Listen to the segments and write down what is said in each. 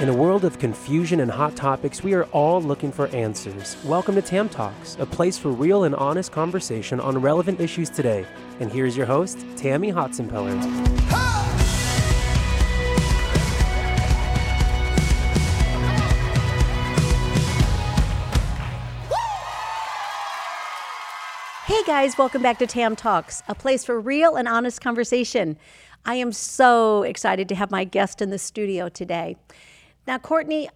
In a world of confusion and hot topics, we are all looking for answers. Welcome to Tam Talks, a place for real and honest conversation on relevant issues today. And here's your host, Tammy Hotsenpiller. Hey guys, welcome back to Tam Talks, a place for real and honest conversation. I am so excited to have my guest in the studio today. Now, Courtney,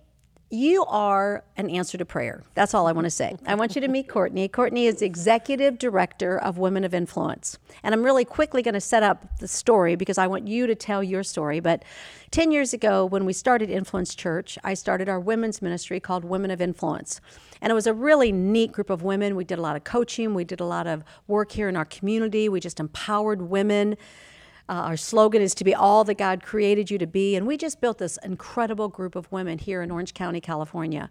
you are an answer to prayer. That's all I want to say. I want you to meet Courtney. Courtney is executive director of Women of Influence. And I'm really quickly going to set up the story because I want you to tell your story. But 10 years ago, when we started Influence Church, I started our women's ministry called Women of Influence. And it was a really neat group of women. We did a lot of coaching, we did a lot of work here in our community, we just empowered women. Uh, our slogan is to be all that God created you to be. And we just built this incredible group of women here in Orange County, California.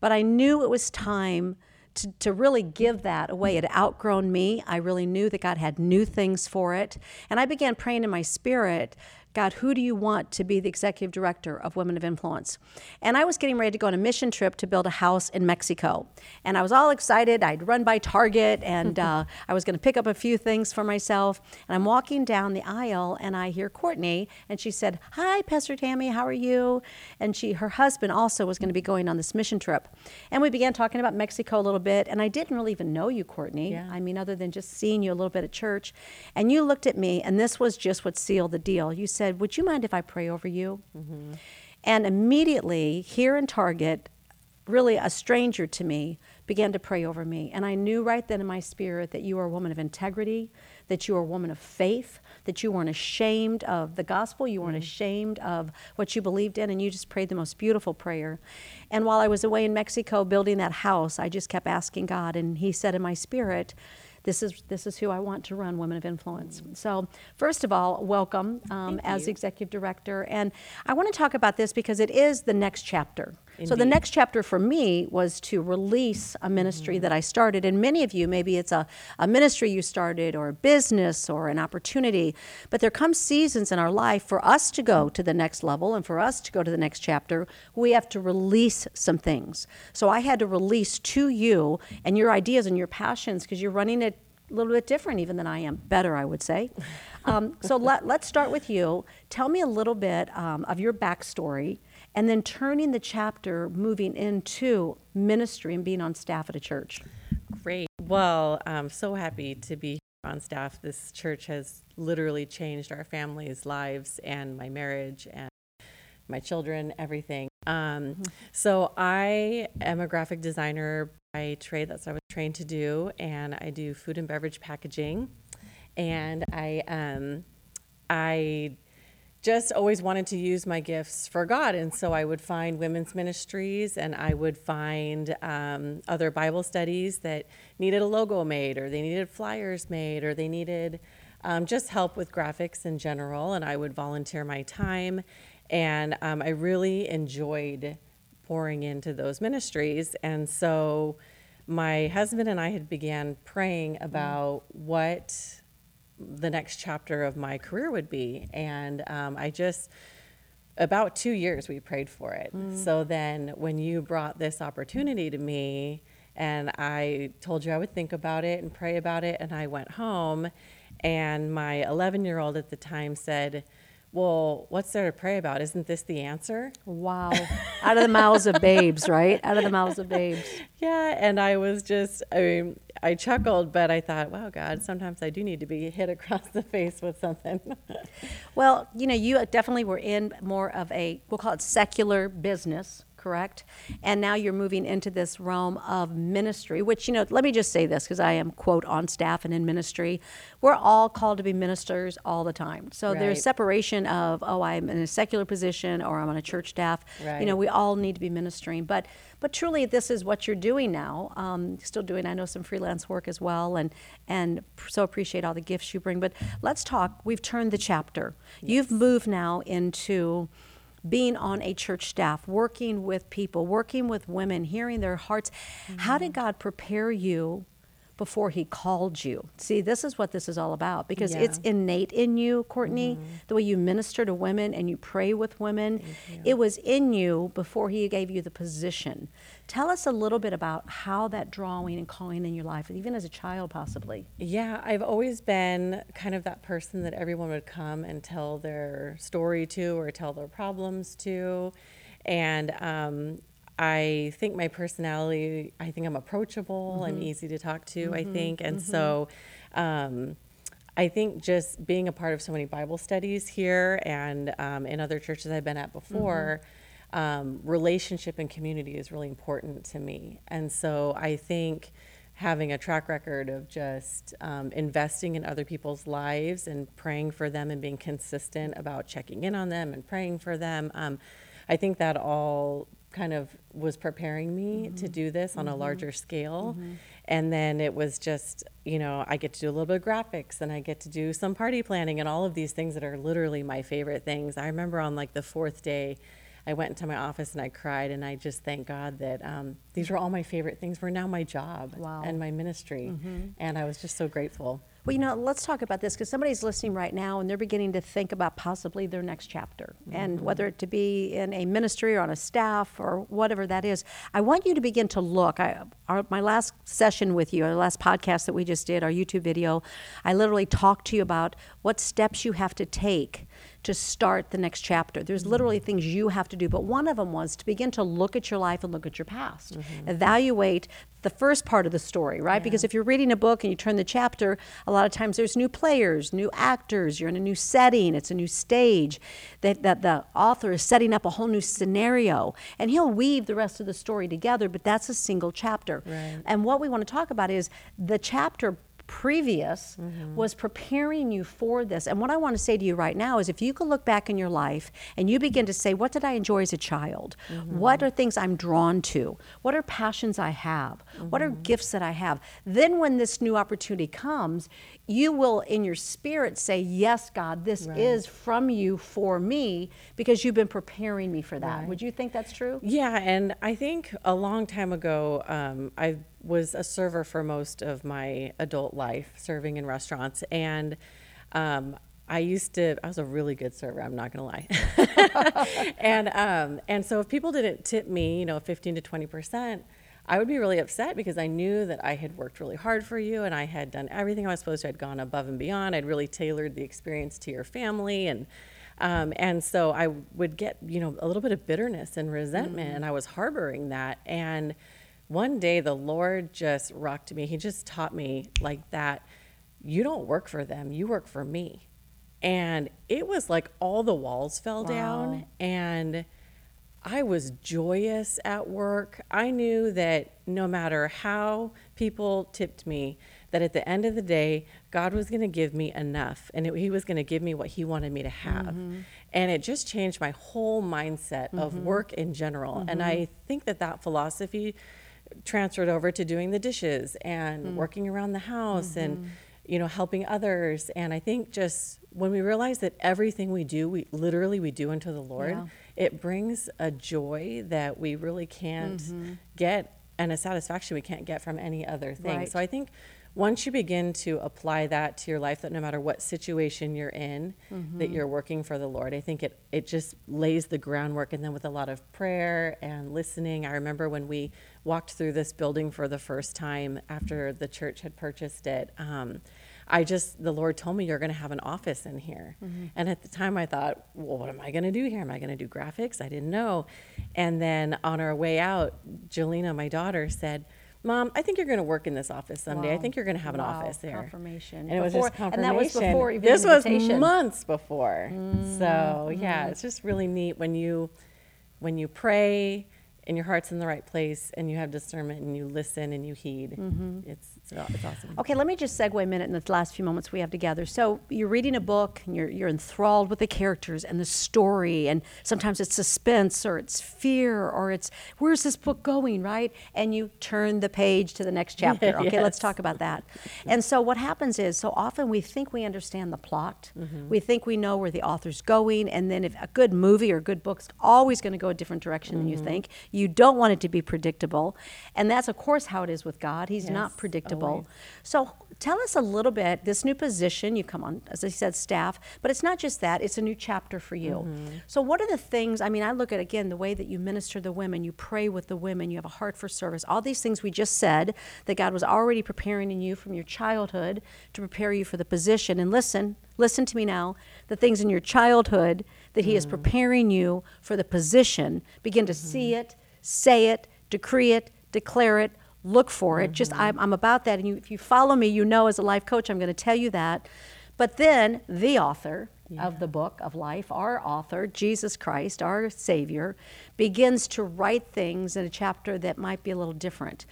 But I knew it was time to, to really give that away. It outgrown me. I really knew that God had new things for it. And I began praying in my spirit God, who do you want to be the executive director of Women of Influence? And I was getting ready to go on a mission trip to build a house in Mexico. And I was all excited. I'd run by Target and uh, I was going to pick up a few things for myself. And I'm walking down the aisle and I hear Courtney and she said, Hi, Pastor Tammy, how are you? And she, her husband also was going to be going on this mission trip. And we began talking about Mexico a little bit. And I didn't really even know you, Courtney. Yeah. I mean, other than just seeing you a little bit at church. And you looked at me and this was just what sealed the deal. You said, Would you mind if I pray over you? Mm-hmm. And immediately, here in Target, really a stranger to me began to pray over me. And I knew right then in my spirit that you are a woman of integrity, that you are a woman of faith, that you weren't ashamed of the gospel, you weren't ashamed of what you believed in, and you just prayed the most beautiful prayer. And while I was away in Mexico building that house, I just kept asking God, and He said in my spirit, this is this is who I want to run Women of Influence. So first of all, welcome um, as executive director, and I want to talk about this because it is the next chapter. So the next chapter for me was to release a ministry that I started, and many of you maybe it's a, a ministry you started or a business or an opportunity, but there come seasons in our life for us to go to the next level and for us to go to the next chapter. We have to release some things. So I had to release to you and your ideas and your passions because you're running it a little bit different even than I am. Better, I would say. Um, so let, let's start with you. Tell me a little bit um, of your backstory and then turning the chapter, moving into ministry and being on staff at a church. Great. Well, I'm so happy to be here on staff. This church has literally changed our family's lives and my marriage and my children, everything. Um, So I am a graphic designer by trade. That's what I was trained to do, and I do food and beverage packaging. And I, um, I just always wanted to use my gifts for God. And so I would find women's ministries and I would find um, other Bible studies that needed a logo made or they needed flyers made or they needed um, just help with graphics in general. And I would volunteer my time. And um, I really enjoyed pouring into those ministries. And so my husband and I had began praying about what the next chapter of my career would be. And um, I just, about two years, we prayed for it. So then when you brought this opportunity to me, and I told you I would think about it and pray about it, and I went home, and my 11 year old at the time said, Well, what's there to pray about? Isn't this the answer? Wow. Out of the mouths of babes, right? Out of the mouths of babes. Yeah, and I was just, I mean, I chuckled, but I thought, wow, God, sometimes I do need to be hit across the face with something. Well, you know, you definitely were in more of a, we'll call it secular business, correct? And now you're moving into this realm of ministry, which, you know, let me just say this because I am, quote, on staff and in ministry. We're all called to be ministers all the time. So there's separation of, oh, I'm in a secular position or I'm on a church staff. You know, we all need to be ministering. But but truly, this is what you're doing now. Um, still doing, I know, some freelance work as well, and and so appreciate all the gifts you bring. But let's talk. We've turned the chapter. You've moved now into being on a church staff, working with people, working with women, hearing their hearts. How did mm-hmm. God prepare you? Before he called you. See, this is what this is all about because Yeah. it's innate in you, Courtney, the way you minister to women and you pray with women. It was in you before he gave you the position. Tell us a little bit about how that drawing and calling in your life, even as a child, possibly. Yeah, I've always been kind of that person that everyone would come and tell their story to or tell their problems to. And um, I think my personality, I think I'm approachable, I'm easy to talk to, I think. And so um, I think just being a part of so many Bible studies here and um, in other churches I've been at before. Um, relationship and community is really important to me. And so I think having a track record of just um, investing in other people's lives and praying for them and being consistent about checking in on them and praying for them, um, I think that all kind of was preparing me to mm-hmm. do this on a mm-hmm. larger scale. Mm-hmm. And then it was just, you know, I get to do a little bit of graphics and I get to do some party planning and all of these things that are literally my favorite things. I remember on like the fourth day, I went into my office and I cried and I just thank God that um, these were all my favorite things were now my job Wow. and my ministry. And I was just so grateful. Well, you know, let's talk about this because somebody's listening right now and they're beginning to think about possibly their next chapter and mm-hmm. whether it to be in a ministry or on a staff or whatever that is. I want you to begin to look. I, our, my last session with you, our last podcast that we just did, our YouTube video, I literally talked to you about what steps you have to take to start the next chapter. There's mm-hmm. literally things you have to do, but one of them was to begin to look at your life and look at your past. Mm-hmm. Evaluate the first part of the story, right? Because if you're reading a book and you turn the chapter, a lot of times there's new players, new actors, you're in a new setting, it's a new stage. That, that the author is setting up a whole new scenario. And he'll weave the rest of the story together, but that's a single chapter. Right. And what we want to talk about is the chapter previous Mm-hmm. was preparing you for this. And what I want to say to you right now is if you could look back in your life and you begin to say, what did I enjoy as a child? Mm-hmm. What are things I'm drawn to? What are passions I have? What are Mm-hmm. gifts that I have? Then when this new opportunity comes, you will in your spirit say, yes, God, this is from you for me because you've been preparing me for that. Would you think that's true? Yeah, and I think a long time ago, um, I was a server for most of my adult life, serving in restaurants, and um, I used to. I was a really good server. I'm not gonna lie. and um, and so if people didn't tip me, you know, 15 to 20 percent. I would be really upset because I knew that I had worked really hard for you and I had done everything I was supposed to. I'd gone above and beyond. I'd really tailored the experience to your family and um, and so I would get, you know, a little bit of bitterness and resentment, and I was harboring that. And one day the Lord just rocked me. He just taught me like that you don't work for them, you work for me. And it was like all the walls fell down, and I was joyous at work. I knew that no matter how people tipped me, that at the end of the day, God was going to give me enough and it, He was going to give me what He wanted me to have. Mm-hmm. And it just changed my whole mindset of mm-hmm. work in general. And mm-hmm. I think that that philosophy transferred over to doing the dishes and hmm. working around the house and mm-hmm. you know helping others. And i think just when we realize that everything we do we literally we do unto the lord Yeah. it brings a joy that we really can't mm-hmm. get and a satisfaction we can't get from any other thing. Right. so i think once you begin to apply that to your life that no matter what situation you're in that you're working for the lord i think it it just lays the groundwork and then with a lot of prayer and listening i remember when we walked through this building for the first time after the church had purchased it um, I just, the Lord told me you're going to have an office in here. And at the time I thought, well, what am I going to do here? Am I going to do graphics? I didn't know. And then on our way out, Jelena, my daughter, said, Mom, I think you're going to work in this office someday. I Wow. think you're going to have an Wow. office there. Confirmation. And it was Before- just and that was before even This was invitation. Mm-hmm. months before. So yeah, it's just really neat when you when you pray and your heart's in the right place and you have discernment and you listen and you heed. Mm-hmm. It's, it's it's awesome. Okay, let me just segue a minute in the last few moments we have together. So you're reading a book and you're, you're enthralled with the characters and the story, and sometimes it's suspense or it's fear or it's where's this book going, right? And you turn the page to the next chapter. Okay, let's talk about that. And so what happens is so often we think we understand the plot, we think we know where the author's going, and then if a good movie or good book's always going to go a different direction than you think, you don't want it to be predictable, and that's of course how it is with God. He's not predictable. accountable. So tell us a little bit this new position you come on, as I said, staff, but it's not just that, it's a new chapter for you. Mm-hmm. So, what are the things? I mean, I look at again the way that you minister the women, you pray with the women, you have a heart for service, all these things we just said that God was already preparing in you from your childhood to prepare you for the position. And listen, listen to me now the things in your childhood that He is Mm. preparing you for the position, begin to see Mm-hmm. it, say it, decree it, declare it, look for it. Just mm-hmm. I'm, I'm about that. And you, if you follow me, you know as a life coach, I'm going to tell you that. But then the author of the book of life, our author, Jesus Christ, our Savior, begins to write things in a chapter that might be a little different.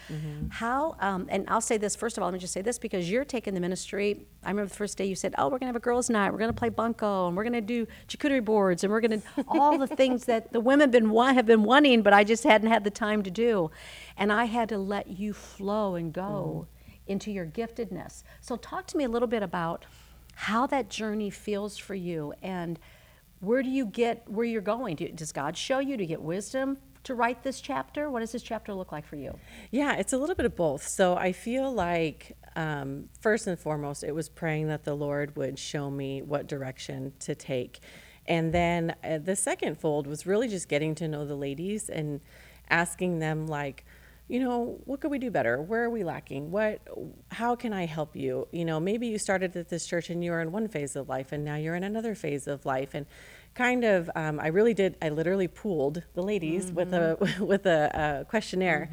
How, um, and I'll say this first of all, let me just say this because you're taking the ministry. I remember the first day you said, Oh, we're going to have a girls' night, we're going to play bunco, and we're going to do charcuterie boards, and we're going to, all the things that the women been, wa- have been wanting, but I just hadn't had the time to do. And I had to let you flow and go into your giftedness. So, talk to me a little bit about how that journey feels for you and where do you get where you're going? Do, does God show you to get wisdom to write this chapter? What does this chapter look like for you? Yeah, it's a little bit of both. So I feel like, um, first and foremost, it was praying that the Lord would show me what direction to take. And then uh, the second fold was really just getting to know the ladies and asking them, like, you know, what could we do better? Where are we lacking? What, how can I help you? You know, maybe you started at this church and you were in one phase of life and now you're in another phase of life. And kind of, um, I really did, I literally pooled the ladies with a, with a, uh questionnaire.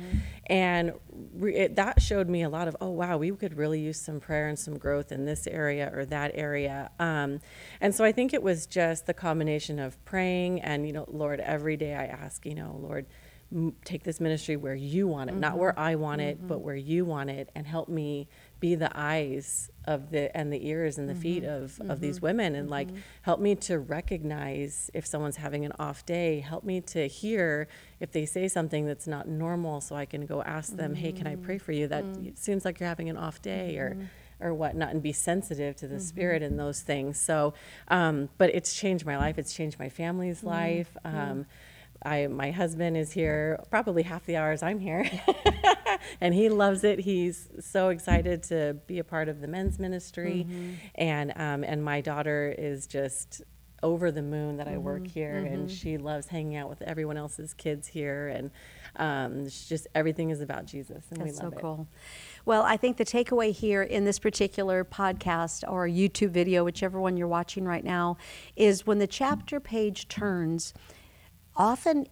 And re- it, that showed me a lot of, oh, wow, we could really use some prayer and some growth in this area or that area. Um, and so I think it was just the combination of praying and, you know, Lord, every day I ask, you know, Lord, m- take this ministry where you want it, not mm-hmm. where I want it, but mm-hmm. where you want it, and help me be the eyes of the and the ears and the feet mm-hmm. of of these women, and like help me to recognize if someone's having an off day. Help me to hear if they say something that's not normal, so I can go ask them, "Hey, can I pray for you? That it seems like you're having an off day," or or whatnot and be sensitive to the spirit and those things. So um, but it's changed my life. It's changed my family's life. Um, I, my husband is here probably half the hours I'm here, and he loves it. He's so excited to be a part of the men's ministry, and um, and my daughter is just over the moon that I work here, and she loves hanging out with everyone else's kids here, and um, it's just everything is about Jesus, and we That's love so it. cool. Well, I think the takeaway here in this particular podcast or YouTube video, whichever one you're watching right now, is when the chapter page turns, often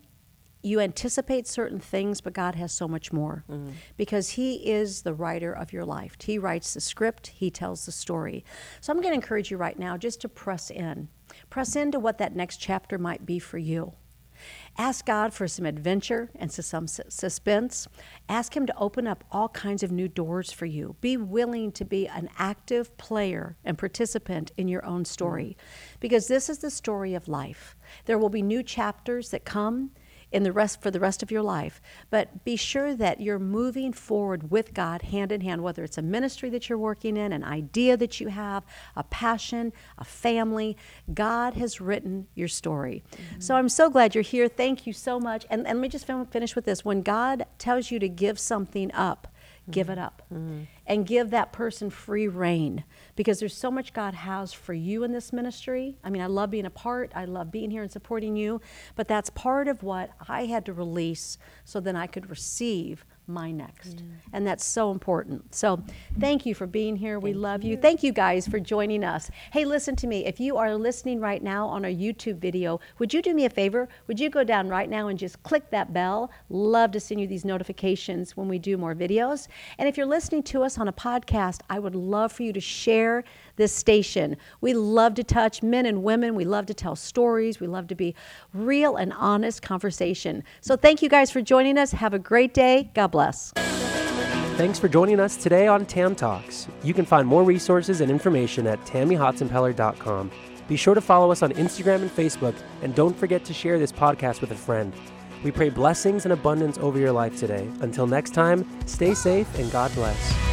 you anticipate certain things, but God has so much more mm-hmm. because He is the writer of your life. He writes the script, He tells the story. So I'm going to encourage you right now just to press in. Press into what that next chapter might be for you. Ask God for some adventure and some suspense. Ask Him to open up all kinds of new doors for you. Be willing to be an active player and participant in your own story mm-hmm. because this is the story of life. There will be new chapters that come in the rest for the rest of your life. But be sure that you're moving forward with god hand in hand whether it's a ministry that you're working in an idea that you have a passion a family. God has written your story. Mm-hmm. So i'm so glad you're here. Thank you so much. And, and let me just finish with this. When god tells you to give something up give it up. Mm. Mm. And give that person free rein. Because there's so much God has for you in this ministry. I mean, I love being a part, I love being here and supporting you, but that's part of what I had to release so then I could receive my next. And that's so important. So, thank you for being here. We love you. Thank you guys for joining us. Hey, listen to me. If you are listening right now on our YouTube video, would you do me a favor? Would you go down right now and just click that bell? Love to send you these notifications when we do more videos. And if you're listening to us on a podcast, I would love for you to share this station. We love to touch men and women. We love to tell stories. We love to be real and honest conversation. So thank you guys for joining us. Have a great day. God bless. Thanks for joining us today on Tam Talks. You can find more resources and information at tammyhotsenpiller.com. Be sure to follow us on Instagram and Facebook, and don't forget to share this podcast with a friend. We pray blessings and abundance over your life today. Until next time, stay safe and God bless.